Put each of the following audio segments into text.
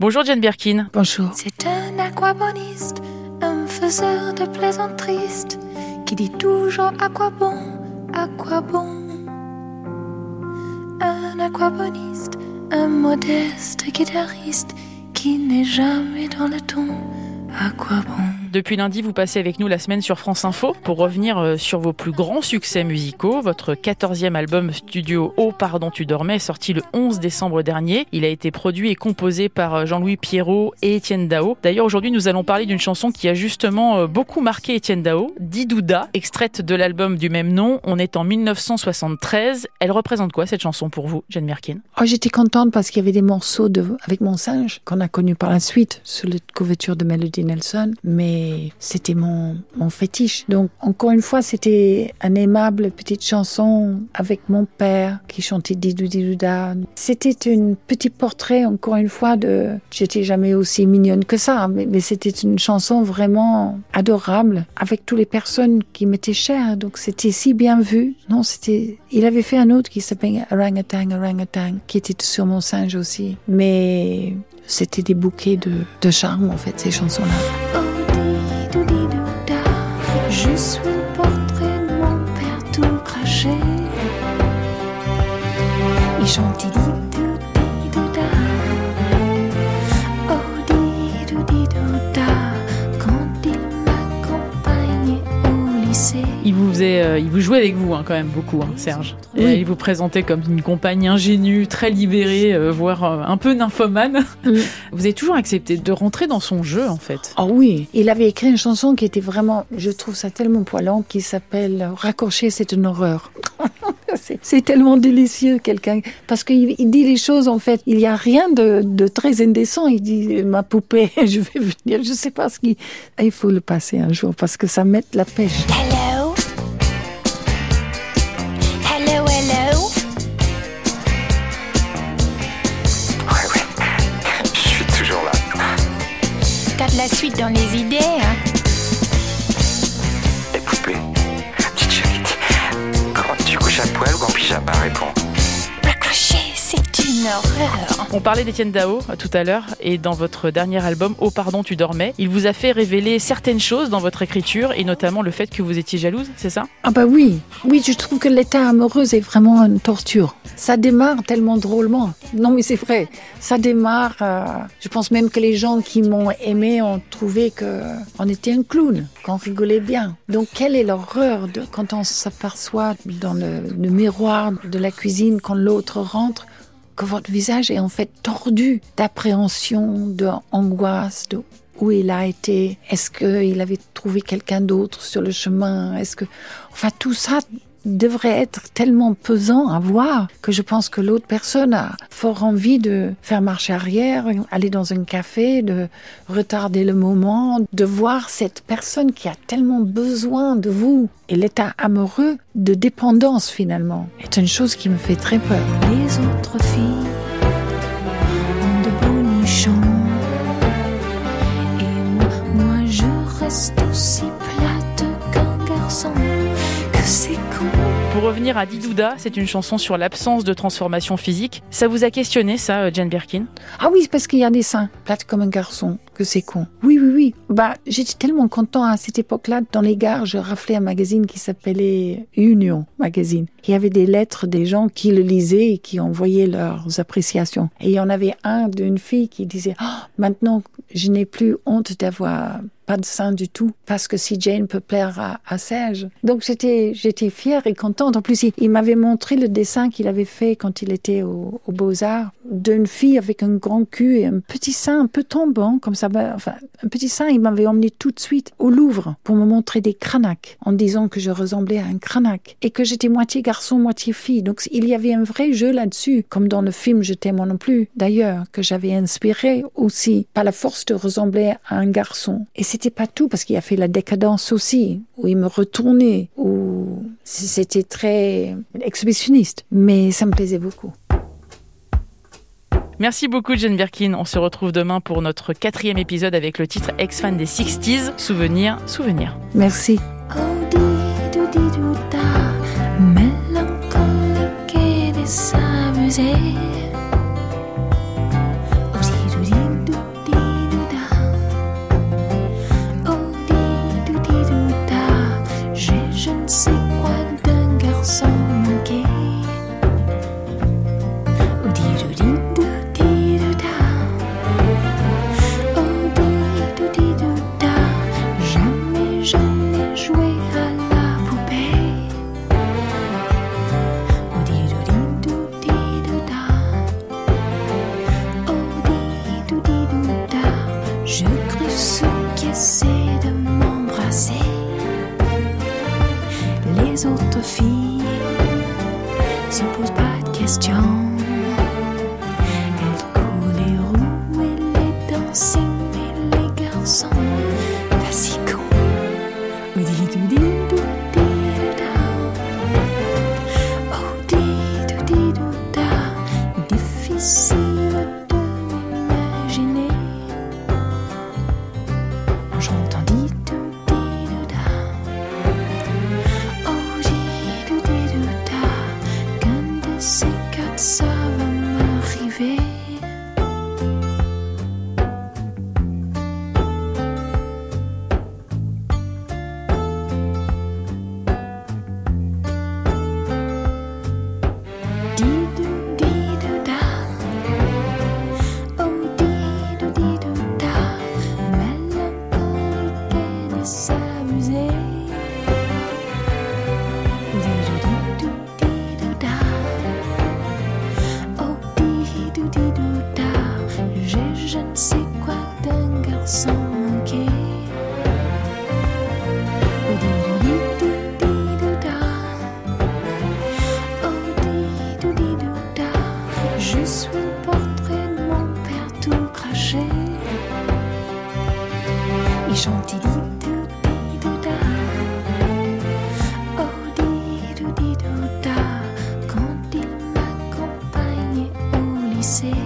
Bonjour Jane Birkin. Bonjour. C'est un aquaboniste, un faiseur de plaisanteries qui dit toujours à quoi bon, à quoi bon. Un aquaboniste, un modeste guitariste qui n'est jamais dans le ton, à quoi bon. Depuis lundi, vous passez avec nous la semaine sur France Info pour revenir euh, sur vos plus grands succès musicaux. Votre 14e album studio Oh pardon tu dormais est sorti le 11 décembre dernier. Il a été produit et composé par euh, Jean-Louis Pierrot et Étienne Dao. D'ailleurs, aujourd'hui, nous allons parler d'une chanson qui a justement euh, beaucoup marqué Étienne Dao, Didouda, extraite de l'album du même nom. On est en 1973. Elle représente quoi cette chanson pour vous, Jane Birkin oh, J'étais contente parce qu'il y avait des morceaux de, avec mon singe qu'on a connu par la suite sur la couverture de Melody Nelson. Mais c'était mon, mon fétiche. Donc, encore une fois, c'était un aimable petite chanson avec mon père qui chantait Didou Didouda. C'était un petit portrait, encore une fois, de, j'étais jamais aussi mignonne que ça, mais, c'était une chanson vraiment adorable avec toutes les personnes qui m'étaient chères. Donc, c'était si bien vu. Non, c'était, il avait fait un autre qui s'appelait Orangutan, Orangutan, qui était sur mon singe aussi. Mais c'était des bouquets de, de charme, en fait, ces chansons-là. Faisait, euh, il vous jouait avec vous hein, quand même beaucoup, hein, Serge. Oui. Il vous présentait comme une compagne ingénue, très libérée, euh, voire euh, un peu nymphomane. Vous avez toujours accepté de rentrer dans son jeu, en fait. Oh oui, il avait écrit une chanson qui était vraiment, je trouve ça tellement poilant, qui s'appelle Raccrocher, c'est une horreur. C'est- tellement délicieux, quelqu'un. Parce qu'il il dit les choses, en fait. Il n'y a rien de, de très indécent. Il dit, ma poupée, je vais venir. Je sais pas ce qu'il. Il faut le passer un jour parce que ça met la pêche. pas répondre. On parlait d'Étienne Dao euh, tout à l'heure, et dans votre dernier album, Oh pardon, tu dormais, il vous a fait révéler certaines choses dans votre écriture, et notamment le fait que vous étiez jalouse, c'est ça? Ah bah oui, oui, je trouve que l'état amoureux est vraiment une torture. Ça démarre tellement drôlement. Non mais c'est vrai, ça démarre. euh, je pense même que les gens qui m'ont aimé ont trouvé que on était un clown, qu'on rigolait bien. Donc quelle est l'horreur de quand on s'aperçoit dans le, le miroir de la cuisine quand l'autre rentre que votre visage est en fait tordu d'appréhension, de angoisse, de où il a été, est-ce qu'il avait trouvé quelqu'un d'autre sur le chemin, est-ce que, enfin tout ça devrait être tellement pesant à voir que je pense que l'autre personne a fort envie de faire marche arrière, aller dans un café, de retarder le moment, de voir cette personne qui a tellement besoin de vous. Et l'état amoureux de dépendance finalement est une chose qui me fait très peur. Les autres filles c'est con. Pour revenir à Didouda, c'est une chanson sur l'absence de transformation physique. Ça vous a questionné, ça, euh, Jane Birkin? Ah oui, c'est parce qu'il y a des seins, plate comme un garçon, que c'est con. Oui, oui, oui. Bah, j'étais tellement content à cette époque-là. Dans les gares, je raflais un magazine qui s'appelait Union Magazine. Il y avait des lettres des gens qui le lisaient et qui envoyaient leurs appréciations. Et il y en avait un d'une fille qui disait, Ah, maintenant, je n'ai plus honte d'avoir pas de sein du tout, parce que si Jane peut plaire à, Serge. Donc j'étais, j'étais fière et contente. En plus, il, m'avait montré le dessin qu'il avait fait quand il était au, au Beaux-Arts d'une fille avec un grand cul et un petit sein un peu tombant, comme ça. Un petit sein, il m'avait emmené tout de suite au Louvre pour me montrer des cranaques, en disant que je ressemblais à un cranaque et que j'étais moitié garçon, moitié fille. Donc il y avait un vrai jeu là-dessus, comme dans le film Je t'aime non plus, d'ailleurs, que j'avais inspiré aussi par la force de ressembler à un garçon. Et c'était pas tout, parce qu'il a fait la décadence aussi, où il me retournait, où c'était très exhibitionniste. Mais ça me plaisait beaucoup. Merci beaucoup, Jane Birkin. On se retrouve demain pour notre quatrième épisode avec le titre Ex-fan des 60s. Souvenir, souvenir. Merci. Oh, di-do-di-do-da, mélancolique et questions. Elle court les roues, elle est dansée, mais les garçons fascicaux. Difficile. ça va m'arriver. chanter. Quand il m'accompagne au lycée,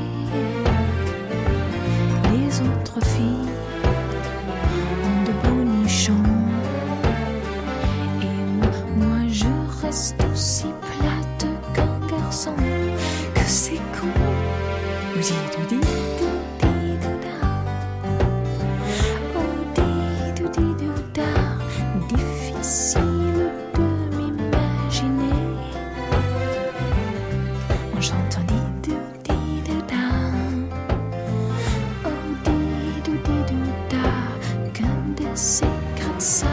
les autres filles ont de bonichons. Et moi, moi je reste aussi plate qu'un garçon. Que c'est con, so